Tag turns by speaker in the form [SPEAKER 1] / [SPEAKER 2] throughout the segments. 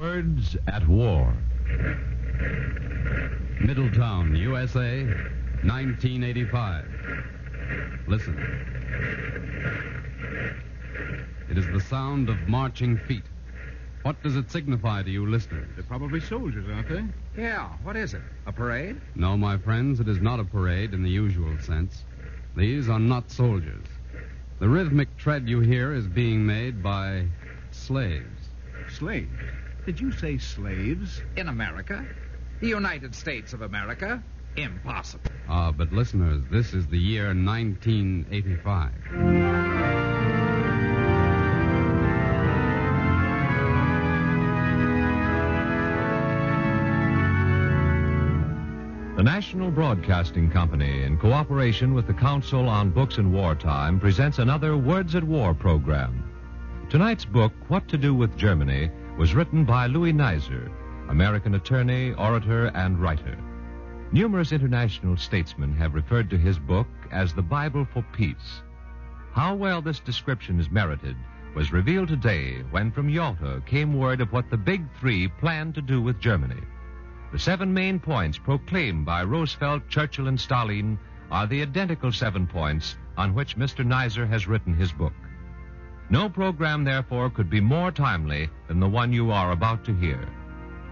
[SPEAKER 1] Words at War. Middletown, USA, 1985. Listen. It is the sound of marching feet. What does it signify to you, listeners?
[SPEAKER 2] They're probably soldiers, aren't they?
[SPEAKER 3] Yeah, what is it? A parade?
[SPEAKER 1] No, my friends, it is not a parade in the usual sense. These are not soldiers. The rhythmic tread you hear is being made by slaves.
[SPEAKER 2] Slaves. Did you say slaves?
[SPEAKER 3] In America? The United States of America? Impossible.
[SPEAKER 1] Ah, but listeners, this is the year 1985.
[SPEAKER 4] The National Broadcasting Company, in cooperation with the Council on Books in Wartime, presents another Words at War program. Tonight's book, What to Do with Germany, was written by Louis Nizer, American attorney, orator, and writer. Numerous international statesmen have referred to his book as the Bible for Peace. How well this description is merited was revealed today when from Yalta came word of what the Big Three planned to do with Germany. The seven main points proclaimed by Roosevelt, Churchill, and Stalin are the identical seven points on which Mr. Nizer has written his book. No program, therefore, could be more timely than the one you are about to hear.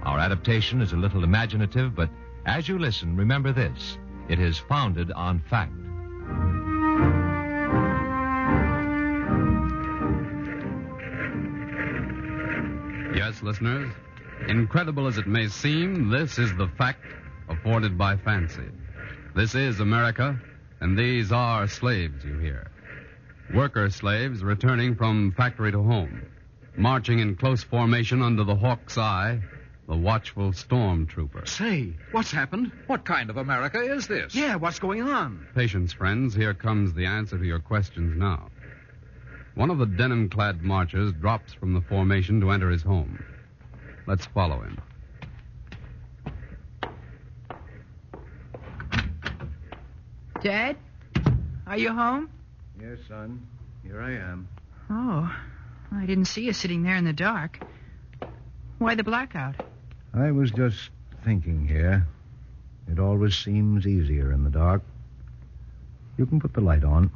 [SPEAKER 4] Our adaptation is a little imaginative, but as you listen, remember this it is founded on fact.
[SPEAKER 1] Yes, listeners, incredible as it may seem, this is the fact afforded by fancy. This is America, and these are slaves you hear. Worker slaves returning from factory to home, marching in close formation under the hawk's eye, the watchful stormtrooper.
[SPEAKER 2] Say, what's happened?
[SPEAKER 3] What kind of America is this?
[SPEAKER 2] Yeah, what's going on?
[SPEAKER 1] Patience, friends. Here comes the answer to your questions now. One of the denim clad marchers drops from the formation to enter his home. Let's follow him.
[SPEAKER 5] Dad? Are you home?
[SPEAKER 2] Yes, son. Here I am.
[SPEAKER 5] Oh, I didn't see you sitting there in the dark. Why the blackout?
[SPEAKER 6] I was just thinking here. It always seems easier in the dark. You can put the light on.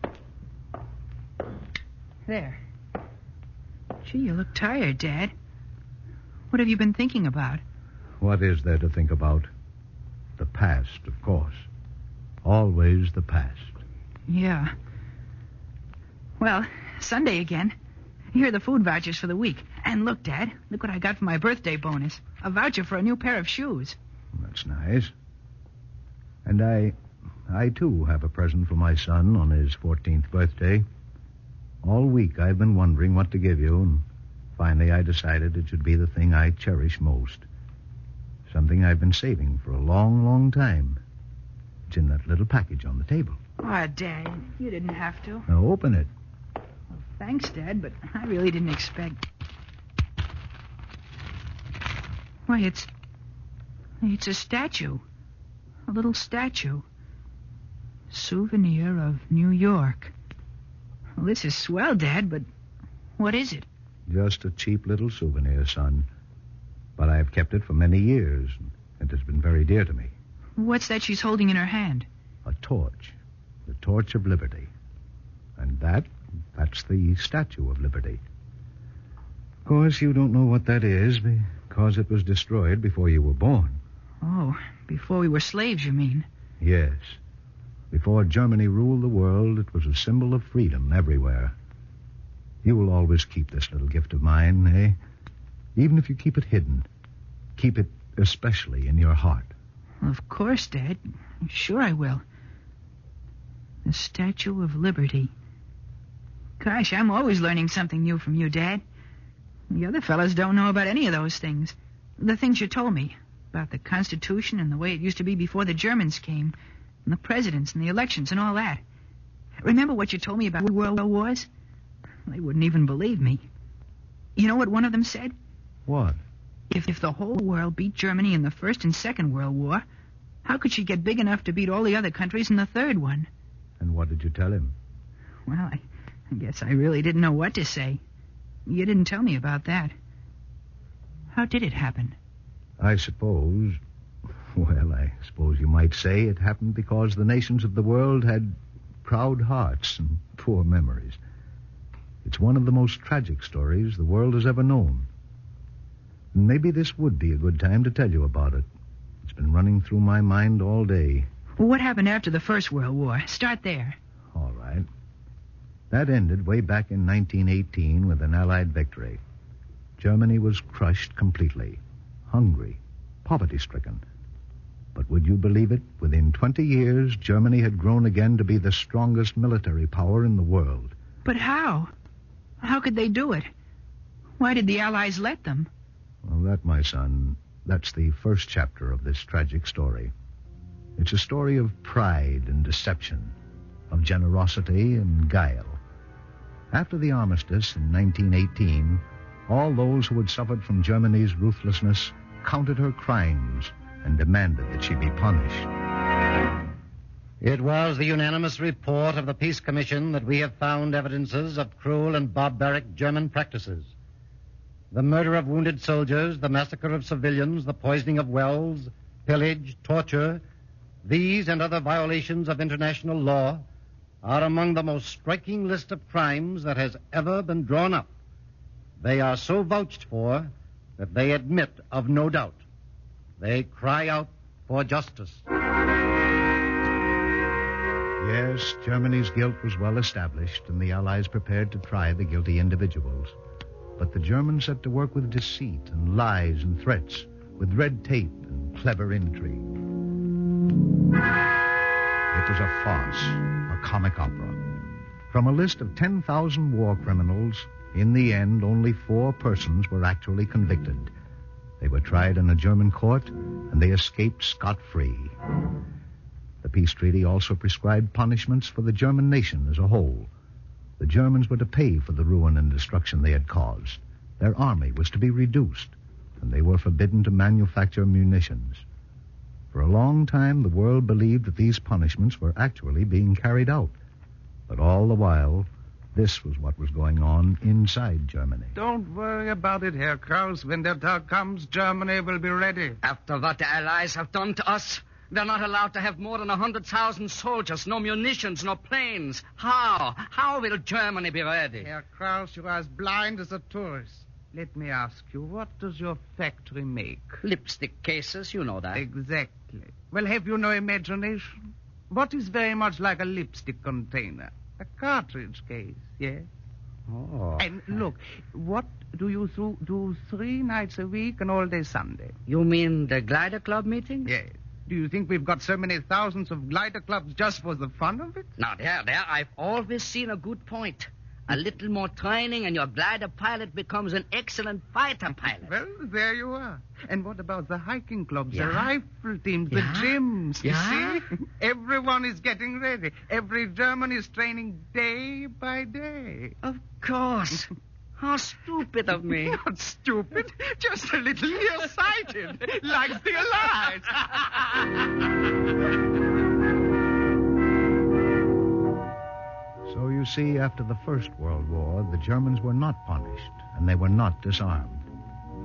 [SPEAKER 5] There. Gee, you look tired, Dad. What have you been thinking about?
[SPEAKER 6] What is there to think about? The past, of course. Always the past.
[SPEAKER 5] Yeah. Well, Sunday again. Here are the food vouchers for the week. And look, Dad, look what I got for my birthday bonus. A voucher for a new pair of shoes.
[SPEAKER 6] That's nice. And I. I, too, have a present for my son on his 14th birthday. All week I've been wondering what to give you, and finally I decided it should be the thing I cherish most. Something I've been saving for a long, long time. It's in that little package on the table.
[SPEAKER 5] Oh, Dad, you didn't have to.
[SPEAKER 6] Now open it.
[SPEAKER 5] Thanks, Dad, but I really didn't expect. Why, it's. It's a statue. A little statue. Souvenir of New York. Well, this is swell, Dad, but what is it?
[SPEAKER 6] Just a cheap little souvenir, son. But I've kept it for many years, and it has been very dear to me.
[SPEAKER 5] What's that she's holding in her hand?
[SPEAKER 6] A torch. The torch of liberty. And that, that's the Statue of Liberty. Of course, you don't know what that is because it was destroyed before you were born.
[SPEAKER 5] Oh, before we were slaves, you mean?
[SPEAKER 6] Yes. Before Germany ruled the world, it was a symbol of freedom everywhere. You will always keep this little gift of mine, eh? Even if you keep it hidden. Keep it especially in your heart.
[SPEAKER 5] Of course, Dad. Sure I will. The Statue of Liberty. Gosh, I'm always learning something new from you, Dad. The other fellows don't know about any of those things. The things you told me about the Constitution and the way it used to be before the Germans came, and the presidents and the elections and all that. Remember what you told me about the world War wars? They wouldn't even believe me. You know what one of them said?
[SPEAKER 6] What?
[SPEAKER 5] If, if the whole world beat Germany in the First and Second World War, how could she get big enough to beat all the other countries in the third one?
[SPEAKER 6] And what did you tell him?
[SPEAKER 5] Well, I, I guess I really didn't know what to say. You didn't tell me about that. How did it happen?
[SPEAKER 6] I suppose, well, I suppose you might say it happened because the nations of the world had proud hearts and poor memories. It's one of the most tragic stories the world has ever known. Maybe this would be a good time to tell you about it. It's been running through my mind all day.
[SPEAKER 5] What happened after the First World War? Start there.
[SPEAKER 6] That ended way back in 1918 with an Allied victory. Germany was crushed completely, hungry, poverty stricken. But would you believe it? Within 20 years, Germany had grown again to be the strongest military power in the world.
[SPEAKER 5] But how? How could they do it? Why did the Allies let them?
[SPEAKER 6] Well, that, my son, that's the first chapter of this tragic story. It's a story of pride and deception, of generosity and guile. After the armistice in 1918, all those who had suffered from Germany's ruthlessness counted her crimes and demanded that she be punished.
[SPEAKER 7] It was the unanimous report of the Peace Commission that we have found evidences of cruel and barbaric German practices. The murder of wounded soldiers, the massacre of civilians, the poisoning of wells, pillage, torture, these and other violations of international law are among the most striking list of crimes that has ever been drawn up. They are so vouched for that they admit of no doubt. They cry out for justice.
[SPEAKER 6] Yes, Germany's guilt was well established, and the Allies prepared to try the guilty individuals. But the Germans set to work with deceit and lies and threats, with red tape and clever intrigue. It was a farce, comic opera. From a list of 10,000 war criminals, in the end, only four persons were actually convicted. They were tried in a German court, and they escaped scot free. The peace treaty also prescribed punishments for the German nation as a whole. The Germans were to pay for the ruin and destruction they had caused. Their army was to be reduced, and they were forbidden to manufacture munitions. For a long time, the world believed that these punishments were actually being carried out. But all the while, this was what was going on inside Germany.
[SPEAKER 8] Don't worry about it, Herr Kraus. When the time comes, Germany will be ready.
[SPEAKER 9] After what the Allies have done to us, we're not allowed to have more than a 100,000 soldiers, no munitions, no planes. How? How will Germany be ready?
[SPEAKER 8] Herr Kraus, you are as blind as a tourist. Let me ask you, what does your factory make?
[SPEAKER 9] Lipstick cases, you know that.
[SPEAKER 8] Exactly. Well, have you no imagination? What is very much like a lipstick container? A cartridge case, yes?
[SPEAKER 9] Oh.
[SPEAKER 8] And look, what do you th- do three nights a week and all day Sunday?
[SPEAKER 9] You mean the Glider Club meeting?
[SPEAKER 8] Yes. Do you think we've got so many thousands of glider clubs just for the fun of it?
[SPEAKER 9] Now, there, there, I've always seen a good point. A little more training and your glider pilot becomes an excellent fighter pilot.
[SPEAKER 8] Well, there you are. And what about the hiking clubs,
[SPEAKER 9] Yeah.
[SPEAKER 8] the rifle teams,
[SPEAKER 9] Yeah.
[SPEAKER 8] the gyms? You
[SPEAKER 9] Yeah.
[SPEAKER 8] see? Everyone is getting ready. Every German is training day by day.
[SPEAKER 9] Of course. How stupid of me.
[SPEAKER 8] Not stupid, just a little nearsighted, like the
[SPEAKER 6] So you see, after the First World War, the Germans were not punished, and they were not disarmed.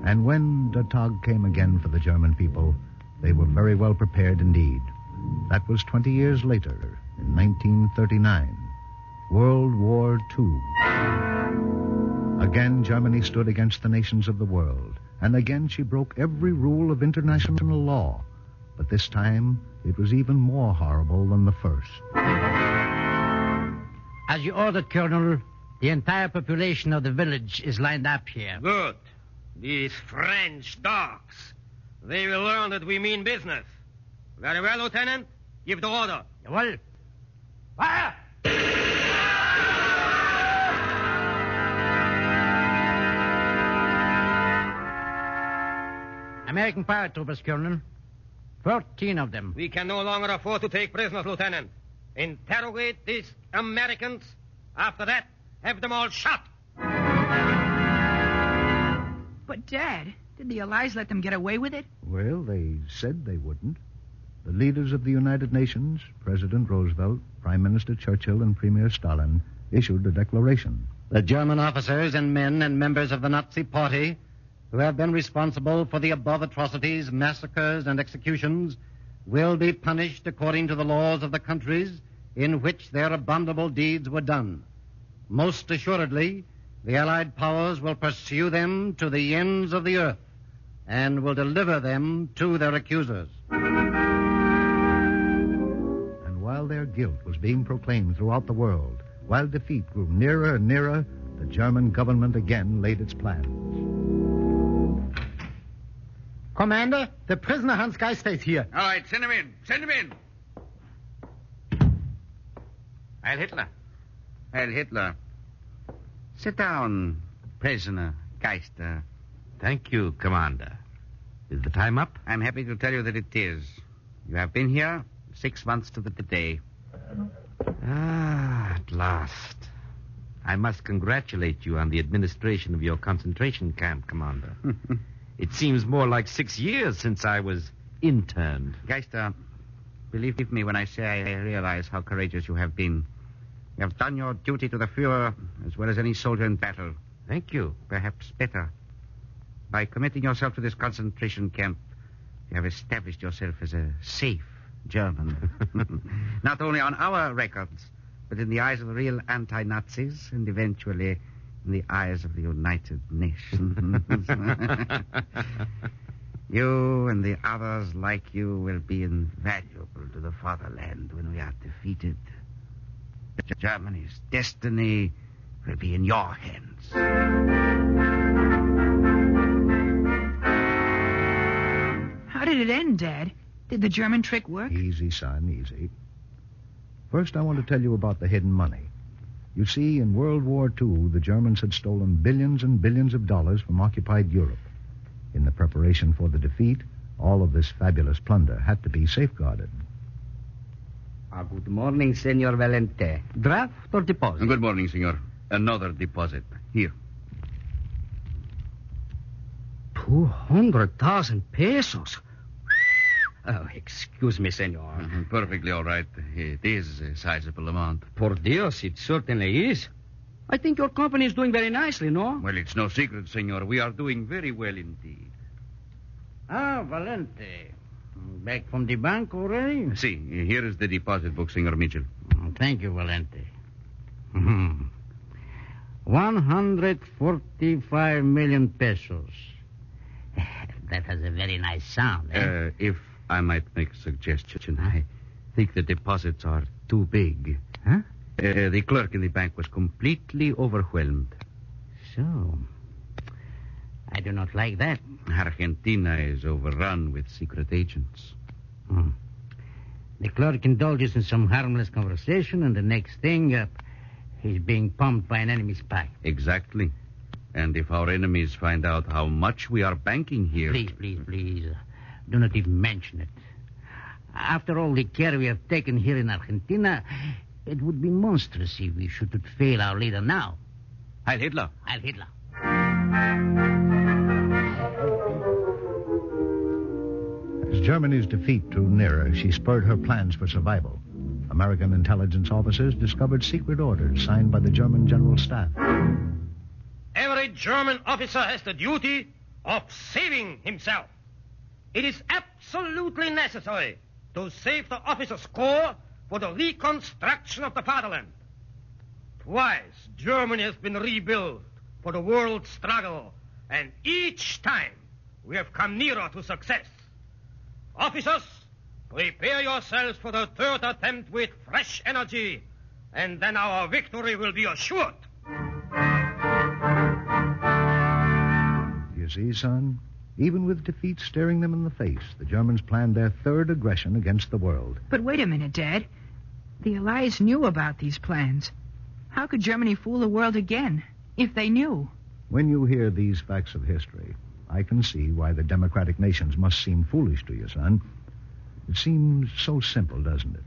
[SPEAKER 6] And when Der Tag came again for the German people, they were very well prepared indeed. That was 20 years later, in 1939, World War II. Again, Germany stood against the nations of the world, and again she broke every rule of international law. But this time, it was even more horrible than the first.
[SPEAKER 10] As you ordered, Colonel, the entire population of the village is lined up here.
[SPEAKER 11] Good. These French dogs. They will learn that we mean business. Very well, Lieutenant. Give the order.
[SPEAKER 10] Well, fire! American paratroopers, Colonel. Fourteen of them.
[SPEAKER 11] We can no longer afford to take prisoners, Lieutenant. Interrogate these Americans. After that, have them all shot.
[SPEAKER 5] But, Dad, did the Allies let them get away with it?
[SPEAKER 6] Well, they said they wouldn't. The leaders of the United Nations, President Roosevelt, Prime Minister Churchill, and Premier Stalin, issued a declaration.
[SPEAKER 7] The German officers and men and members of the Nazi Party who have been responsible for the above atrocities, massacres, and executions will be punished according to the laws of the countries in which their abominable deeds were done. Most assuredly, the Allied powers will pursue them to the ends of the earth and will deliver them to their accusers.
[SPEAKER 6] And while their guilt was being proclaimed throughout the world, while defeat grew nearer and nearer, the German government again laid its plans.
[SPEAKER 10] Commander, the prisoner Hans Geister is here.
[SPEAKER 3] All right, send him in. Send him in. Heil Hitler. Heil Hitler. Sit down, prisoner Geister.
[SPEAKER 12] Thank you, Commander. Is the time up?
[SPEAKER 3] I'm happy to tell you that it is. You have been here six months to the day.
[SPEAKER 12] Ah, at last. I must congratulate you on the administration of your concentration camp, Commander. it seems more like six years since I was interned.
[SPEAKER 3] Geister, believe me when I say I realize how courageous you have been. You have done your duty to the Fuhrer as well as any soldier in battle.
[SPEAKER 12] Thank you.
[SPEAKER 3] Perhaps better. By committing yourself to this concentration camp, you have established yourself as a safe German. Not only on our records, but in the eyes of the real anti Nazis and eventually in the eyes of the United Nations. you and the others like you will be invaluable to the fatherland when we are defeated. Germany's destiny will be in your hands.
[SPEAKER 5] How did it end, Dad? Did the German trick work?
[SPEAKER 6] Easy, son, easy. First, I want to tell you about the hidden money. You see, in World War II, the Germans had stolen billions and billions of dollars from occupied Europe. In the preparation for the defeat, all of this fabulous plunder had to be safeguarded.
[SPEAKER 9] Ah, good morning, Senor Valente. Draft or deposit?
[SPEAKER 3] Good morning, senor. Another deposit. Here.
[SPEAKER 9] Two hundred thousand pesos. Oh, excuse me, senor.
[SPEAKER 3] Mhm, Perfectly all right. It is a sizable amount.
[SPEAKER 9] Por Dios, it certainly is. I think your company is doing very nicely, no?
[SPEAKER 3] Well, it's no secret, senor. We are doing very well indeed.
[SPEAKER 10] Ah, Valente. Back from the bank already?
[SPEAKER 3] See, here is the deposit book, Senor Mitchell.
[SPEAKER 10] Thank you, Valente. Hmm. 145 million pesos. That has a very nice sound, eh?
[SPEAKER 3] Uh, if I might make a suggestion, I think the deposits are too big.
[SPEAKER 10] Huh?
[SPEAKER 3] Uh, the clerk in the bank was completely overwhelmed.
[SPEAKER 10] So. I do not like that.
[SPEAKER 3] Argentina is overrun with secret agents.
[SPEAKER 10] Hmm. The clerk indulges in some harmless conversation, and the next thing, uh, he's being pumped by an enemy spy.
[SPEAKER 3] Exactly. And if our enemies find out how much we are banking here.
[SPEAKER 10] Please, please, please. Do not even mention it. After all the care we have taken here in Argentina, it would be monstrous if we should fail our leader now.
[SPEAKER 3] Heil Hitler.
[SPEAKER 10] Heil Hitler.
[SPEAKER 6] As Germany's defeat drew nearer, she spurred her plans for survival. American intelligence officers discovered secret orders signed by the German General Staff.
[SPEAKER 11] Every German officer has the duty of saving himself. It is absolutely necessary to save the officers' corps for the reconstruction of the fatherland. Twice Germany has been rebuilt for the world struggle, and each time we have come nearer to success. Officers, prepare yourselves for the third attempt with fresh energy, and then our victory will be assured.
[SPEAKER 6] You see, son? Even with defeat staring them in the face, the Germans planned their third aggression against the world.
[SPEAKER 5] But wait a minute, Dad. The Allies knew about these plans. How could Germany fool the world again if they knew?
[SPEAKER 6] When you hear these facts of history, I can see why the democratic nations must seem foolish to you, son. It seems so simple, doesn't it?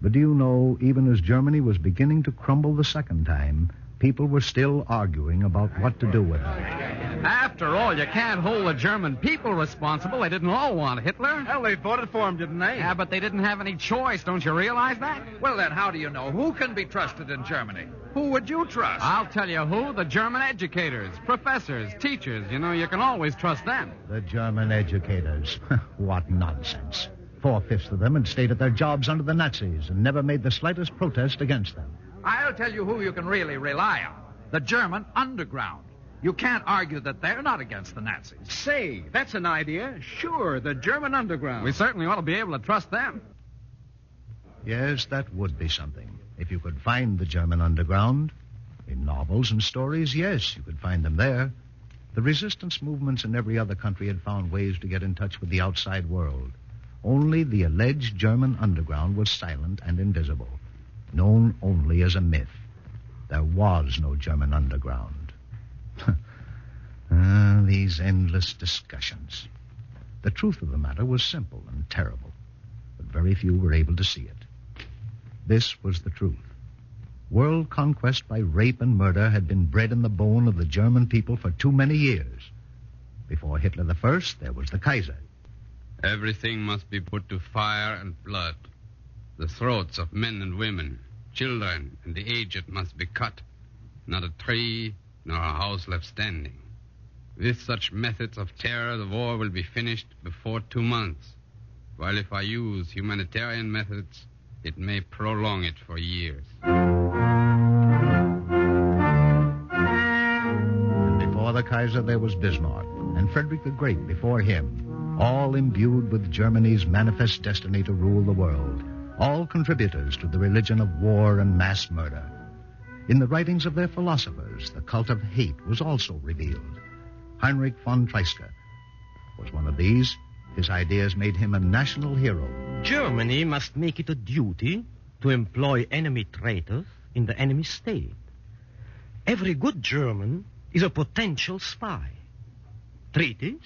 [SPEAKER 6] But do you know, even as Germany was beginning to crumble the second time, people were still arguing about what to do with them.
[SPEAKER 1] After all, you can't hold the German people responsible. They didn't all want Hitler.
[SPEAKER 2] Well, they voted for him, didn't they?
[SPEAKER 1] Yeah, but they didn't have any choice. Don't you realize that?
[SPEAKER 2] Well, then, how do you know? Who can be trusted in Germany? Who would you trust?
[SPEAKER 1] I'll tell you who the German educators, professors, teachers. You know, you can always trust them.
[SPEAKER 6] The German educators. what nonsense. Four fifths of them had stayed at their jobs under the Nazis and never made the slightest protest against them.
[SPEAKER 2] I'll tell you who you can really rely on the German underground. You can't argue that they're not against the Nazis. Say, that's an idea. Sure, the German underground.
[SPEAKER 1] We certainly ought to be able to trust them.
[SPEAKER 6] Yes, that would be something. If you could find the German underground. In novels and stories, yes, you could find them there. The resistance movements in every other country had found ways to get in touch with the outside world. Only the alleged German underground was silent and invisible, known only as a myth. There was no German underground. ah, these endless discussions. The truth of the matter was simple and terrible, but very few were able to see it. This was the truth. World conquest by rape and murder had been bred in the bone of the German people for too many years. Before Hitler the First, there was the Kaiser.
[SPEAKER 1] Everything must be put to fire and blood. The throats of men and women, children, and the aged must be cut. Not a tree nor a house left standing. With such methods of terror, the war will be finished before two months. While if I use humanitarian methods, it may prolong it for years.
[SPEAKER 6] And before the Kaiser, there was Bismarck, and Frederick the Great before him, all imbued with Germany's manifest destiny to rule the world, all contributors to the religion of war and mass murder. In the writings of their philosophers, the cult of hate was also revealed. Heinrich von Treitschke was one of these. His ideas made him a national hero.
[SPEAKER 11] Germany must make it a duty to employ enemy traitors in the enemy state. Every good German is a potential spy. Treaties?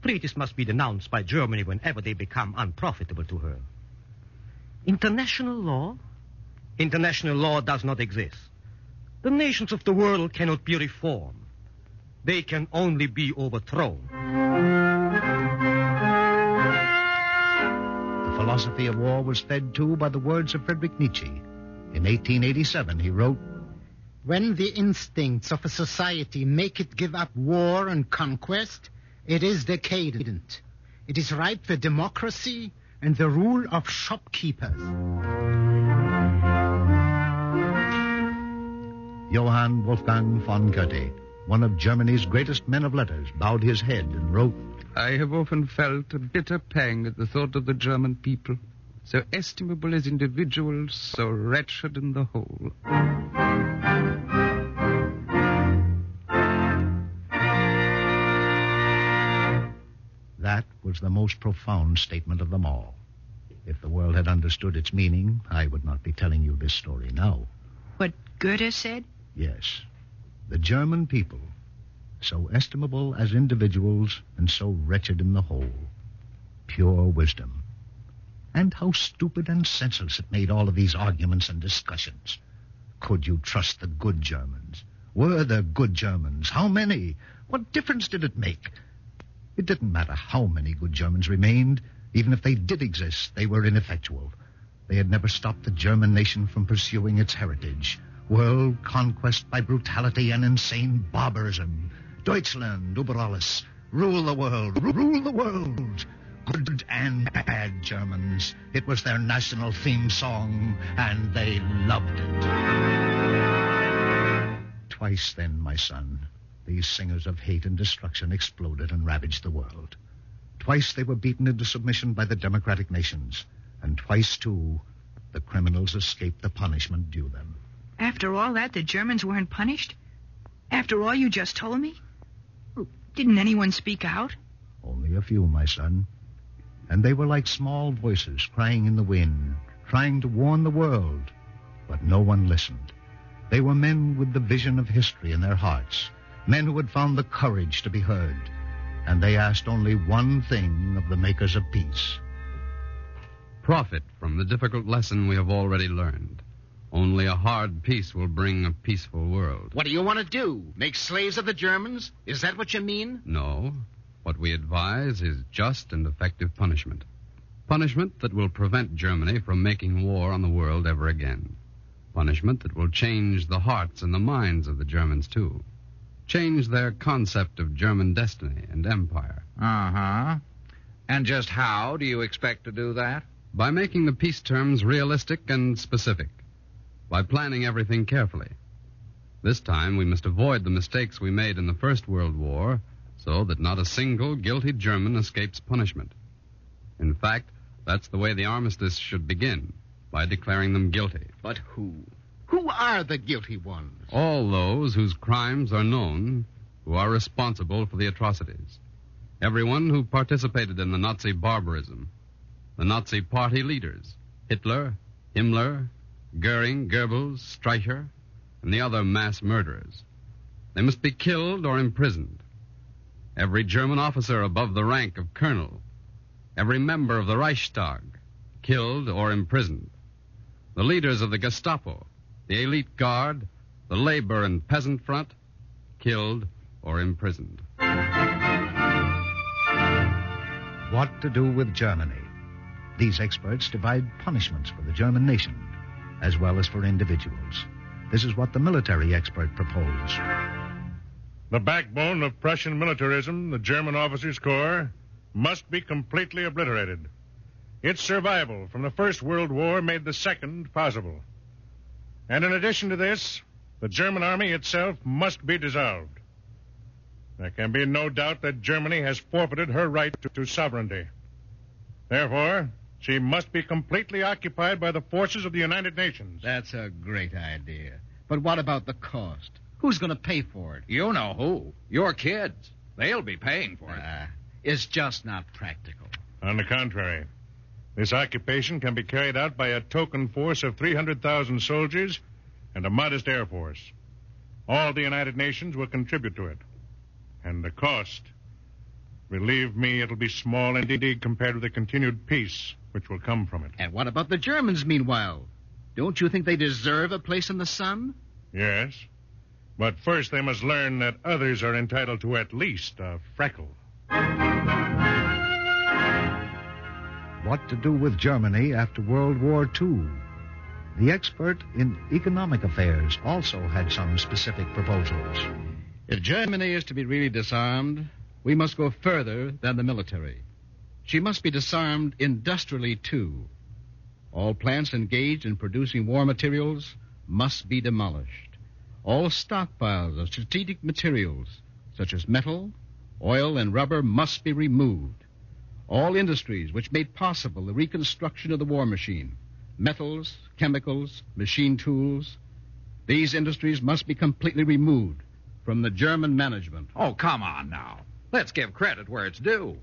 [SPEAKER 11] Treaties must be denounced by Germany whenever they become unprofitable to her. International law? International law does not exist. The nations of the world cannot be reformed. They can only be overthrown.
[SPEAKER 6] The philosophy of war was fed too by the words of Friedrich Nietzsche. In 1887, he wrote,
[SPEAKER 13] When the instincts of a society make it give up war and conquest, it is decadent. It is ripe for democracy and the rule of shopkeepers.
[SPEAKER 6] Johann Wolfgang von Goethe, one of Germany's greatest men of letters, bowed his head and wrote,
[SPEAKER 14] I have often felt a bitter pang at the thought of the German people, so estimable as individuals, so wretched in the whole.
[SPEAKER 6] Was the most profound statement of them all. If the world had understood its meaning, I would not be telling you this story now.
[SPEAKER 5] What Goethe said?
[SPEAKER 6] Yes. The German people, so estimable as individuals and so wretched in the whole. Pure wisdom. And how stupid and senseless it made all of these arguments and discussions. Could you trust the good Germans? Were there good Germans? How many? What difference did it make? It didn't matter how many good Germans remained. Even if they did exist, they were ineffectual. They had never stopped the German nation from pursuing its heritage. World conquest by brutality and insane barbarism. Deutschland über alles. Rule the world. Ru- Rule the world. Good and bad Germans. It was their national theme song, and they loved it. Twice then, my son, these singers of hate and destruction exploded and ravaged the world. Twice they were beaten into submission by the democratic nations, and twice, too, the criminals escaped the punishment due them.
[SPEAKER 5] After all that, the Germans weren't punished? After all you just told me? Didn't anyone speak out?
[SPEAKER 6] Only a few, my son. And they were like small voices crying in the wind, trying to warn the world. But no one listened. They were men with the vision of history in their hearts, men who had found the courage to be heard. And they asked only one thing of the makers of peace.
[SPEAKER 1] Profit from the difficult lesson we have already learned. Only a hard peace will bring a peaceful world.
[SPEAKER 15] What do you want to do? Make slaves of the Germans? Is that what you mean?
[SPEAKER 1] No. What we advise is just and effective punishment. Punishment that will prevent Germany from making war on the world ever again. Punishment that will change the hearts and the minds of the Germans, too. Change their concept of German destiny and empire.
[SPEAKER 2] Uh huh. And just how do you expect to do that?
[SPEAKER 1] By making the peace terms realistic and specific. By planning everything carefully. This time we must avoid the mistakes we made in the First World War so that not a single guilty German escapes punishment. In fact, that's the way the armistice should begin, by declaring them guilty.
[SPEAKER 15] But who? Who are the guilty ones?
[SPEAKER 1] All those whose crimes are known, who are responsible for the atrocities. Everyone who participated in the Nazi barbarism. The Nazi party leaders Hitler, Himmler, Goering, Goebbels, Streicher, and the other mass murderers. They must be killed or imprisoned. Every German officer above the rank of colonel, every member of the Reichstag, killed or imprisoned. The leaders of the Gestapo, the elite guard, the labor and peasant front, killed or imprisoned.
[SPEAKER 6] What to do with Germany? These experts divide punishments for the German nation, as well as for individuals. This is what the military expert proposed.
[SPEAKER 16] The backbone of Prussian militarism, the German officers' corps, must be completely obliterated. Its survival from the First World War made the Second possible. And in addition to this, the German army itself must be dissolved. There can be no doubt that Germany has forfeited her right to, to sovereignty. Therefore, she must be completely occupied by the forces of the United Nations.
[SPEAKER 17] That's a great idea. But what about the cost? Who's going to pay for it?
[SPEAKER 2] You know who. Your kids. They'll be paying for it.
[SPEAKER 17] Uh, it's just not practical.
[SPEAKER 16] On the contrary, this occupation can be carried out by a token force of 300,000 soldiers and a modest air force. All the United Nations will contribute to it. And the cost, believe me, it'll be small indeed compared with the continued peace which will come from it.
[SPEAKER 17] And what about the Germans, meanwhile? Don't you think they deserve a place in the sun?
[SPEAKER 16] Yes. But first they must learn that others are entitled to at least a freckle.
[SPEAKER 6] What to do with Germany after World War II? The expert in economic affairs also had some specific proposals.
[SPEAKER 17] If Germany is to be really disarmed, we must go further than the military. She must be disarmed industrially, too. All plants engaged in producing war materials must be demolished. All stockpiles of strategic materials, such as metal, oil, and rubber, must be removed. All industries which made possible the reconstruction of the war machine, metals, chemicals, machine tools, these industries must be completely removed from the German management.
[SPEAKER 2] Oh, come on now. Let's give credit where it's due.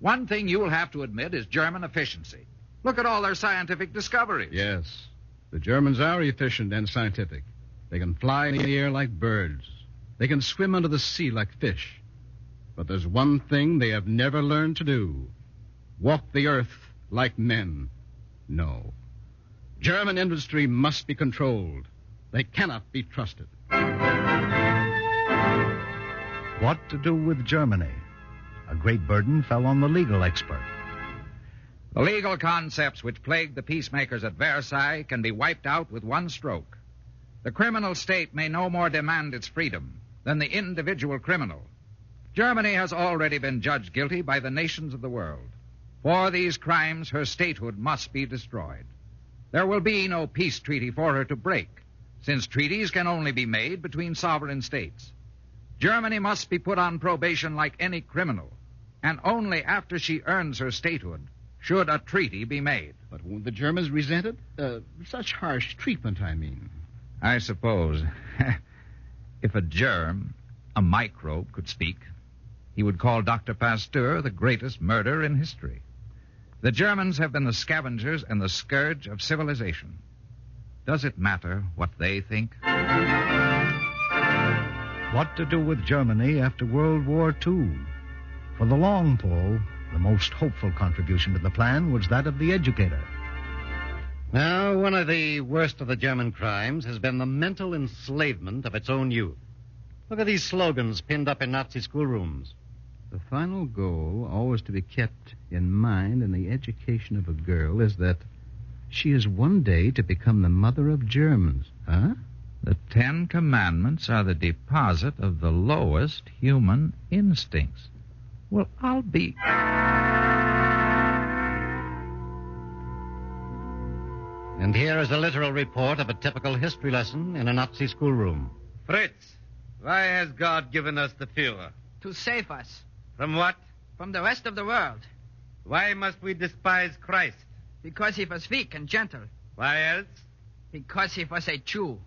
[SPEAKER 2] One thing you'll have to admit is German efficiency. Look at all their scientific discoveries.
[SPEAKER 17] Yes, the Germans are efficient and scientific. They can fly in the air like birds. They can swim under the sea like fish. But there's one thing they have never learned to do walk the earth like men. No. German industry must be controlled. They cannot be trusted.
[SPEAKER 6] What to do with Germany? A great burden fell on the legal expert.
[SPEAKER 2] The legal concepts which plagued the peacemakers at Versailles can be wiped out with one stroke. The criminal state may no more demand its freedom than the individual criminal. Germany has already been judged guilty by the nations of the world. For these crimes, her statehood must be destroyed. There will be no peace treaty for her to break, since treaties can only be made between sovereign states. Germany must be put on probation like any criminal, and only after she earns her statehood should a treaty be made.
[SPEAKER 17] But won't the Germans resent it? Uh, such harsh treatment, I mean.
[SPEAKER 2] I suppose. if a germ, a microbe, could speak, he would call Dr. Pasteur the greatest murderer in history. The Germans have been the scavengers and the scourge of civilization. Does it matter what they think?
[SPEAKER 6] What to do with Germany after World War II? For the long pole, the most hopeful contribution to the plan was that of the educator.
[SPEAKER 7] Now, one of the worst of the German crimes has been the mental enslavement of its own youth. Look at these slogans pinned up in Nazi schoolrooms.
[SPEAKER 17] The final goal, always to be kept in mind in the education of a girl, is that she is one day to become the mother of Germans. Huh?
[SPEAKER 2] The Ten Commandments are the deposit of the lowest human instincts. Well, I'll be.
[SPEAKER 7] And here is a literal report of a typical history lesson in a Nazi schoolroom.
[SPEAKER 12] Fritz, why has God given us the Führer?
[SPEAKER 5] To save us
[SPEAKER 12] From what?
[SPEAKER 5] from the rest of the world.
[SPEAKER 12] Why must we despise Christ?
[SPEAKER 5] Because he was weak and gentle.
[SPEAKER 12] Why else?
[SPEAKER 5] Because he was a Jew.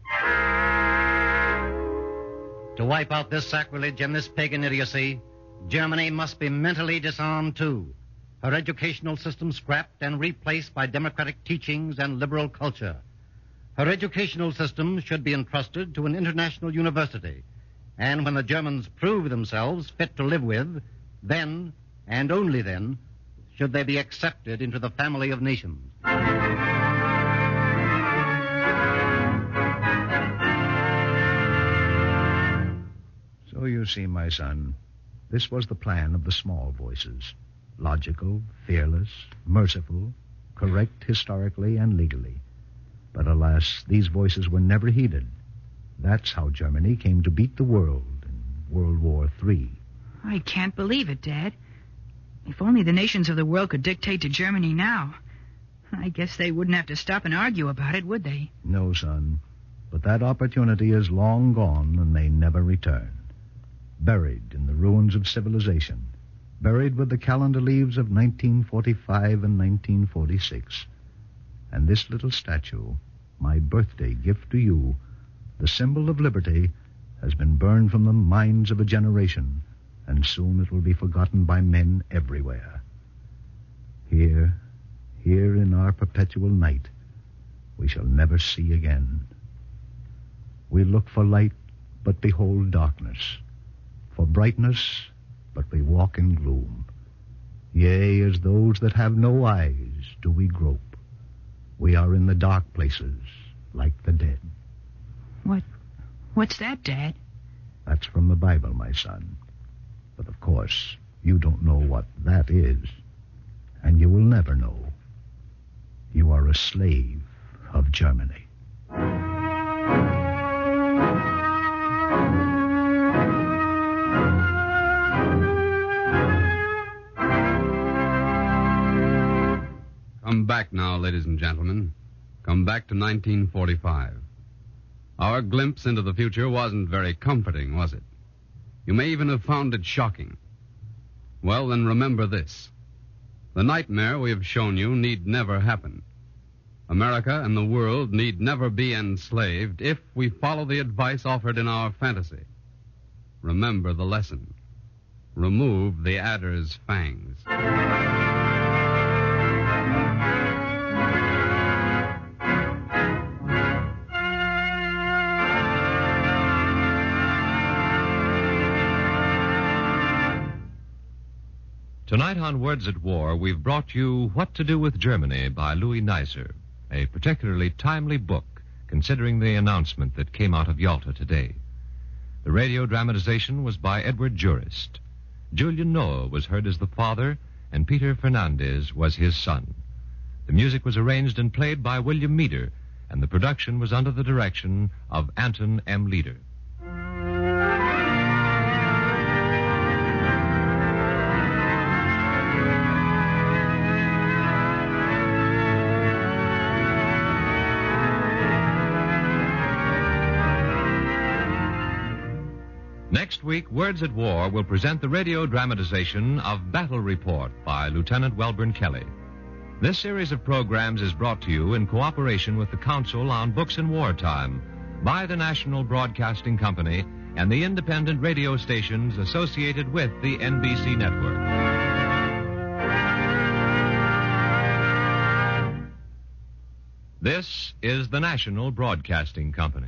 [SPEAKER 7] To wipe out this sacrilege and this pagan idiocy, Germany must be mentally disarmed too. Her educational system scrapped and replaced by democratic teachings and liberal culture. Her educational system should be entrusted to an international university. And when the Germans prove themselves fit to live with, then, and only then, should they be accepted into the family of nations.
[SPEAKER 6] So you see, my son, this was the plan of the small voices logical, fearless, merciful, correct historically and legally. But alas, these voices were never heeded. That's how Germany came to beat the world in World War III.
[SPEAKER 5] I can't believe it, Dad. If only the nations of the world could dictate to Germany now. I guess they wouldn't have to stop and argue about it, would they?
[SPEAKER 6] No, son. But that opportunity is long gone and may never return. Buried in the ruins of civilization. Buried with the calendar leaves of 1945 and 1946. And this little statue, my birthday gift to you, the symbol of liberty, has been burned from the minds of a generation, and soon it will be forgotten by men everywhere. Here, here in our perpetual night, we shall never see again. We look for light, but behold darkness. For brightness, but we walk in gloom. Yea, as those that have no eyes do we grope. We are in the dark places, like the dead.
[SPEAKER 5] What? What's that, Dad?
[SPEAKER 6] That's from the Bible, my son. But of course, you don't know what that is, and you will never know. You are a slave of Germany.
[SPEAKER 1] Come back now, ladies and gentlemen. Come back to 1945. Our glimpse into the future wasn't very comforting, was it? You may even have found it shocking. Well, then remember this. The nightmare we have shown you need never happen. America and the world need never be enslaved if we follow the advice offered in our fantasy. Remember the lesson. Remove the adder's fangs.
[SPEAKER 4] Tonight on Words at War, we've brought you What to Do with Germany by Louis Nizer, a particularly timely book considering the announcement that came out of Yalta today. The radio dramatization was by Edward Jurist. Julian Noa was heard as the father, and Peter Fernandez was his son. The music was arranged and played by William Meeder, and the production was under the direction of Anton M. Leader. Week, Words at War will present the radio dramatization of Battle Report by Lieutenant Welbourn Kelly. This series of programs is brought to you in cooperation with the Council on Books in Wartime by the National Broadcasting Company and the independent radio stations associated with the NBC network. This is the National Broadcasting Company.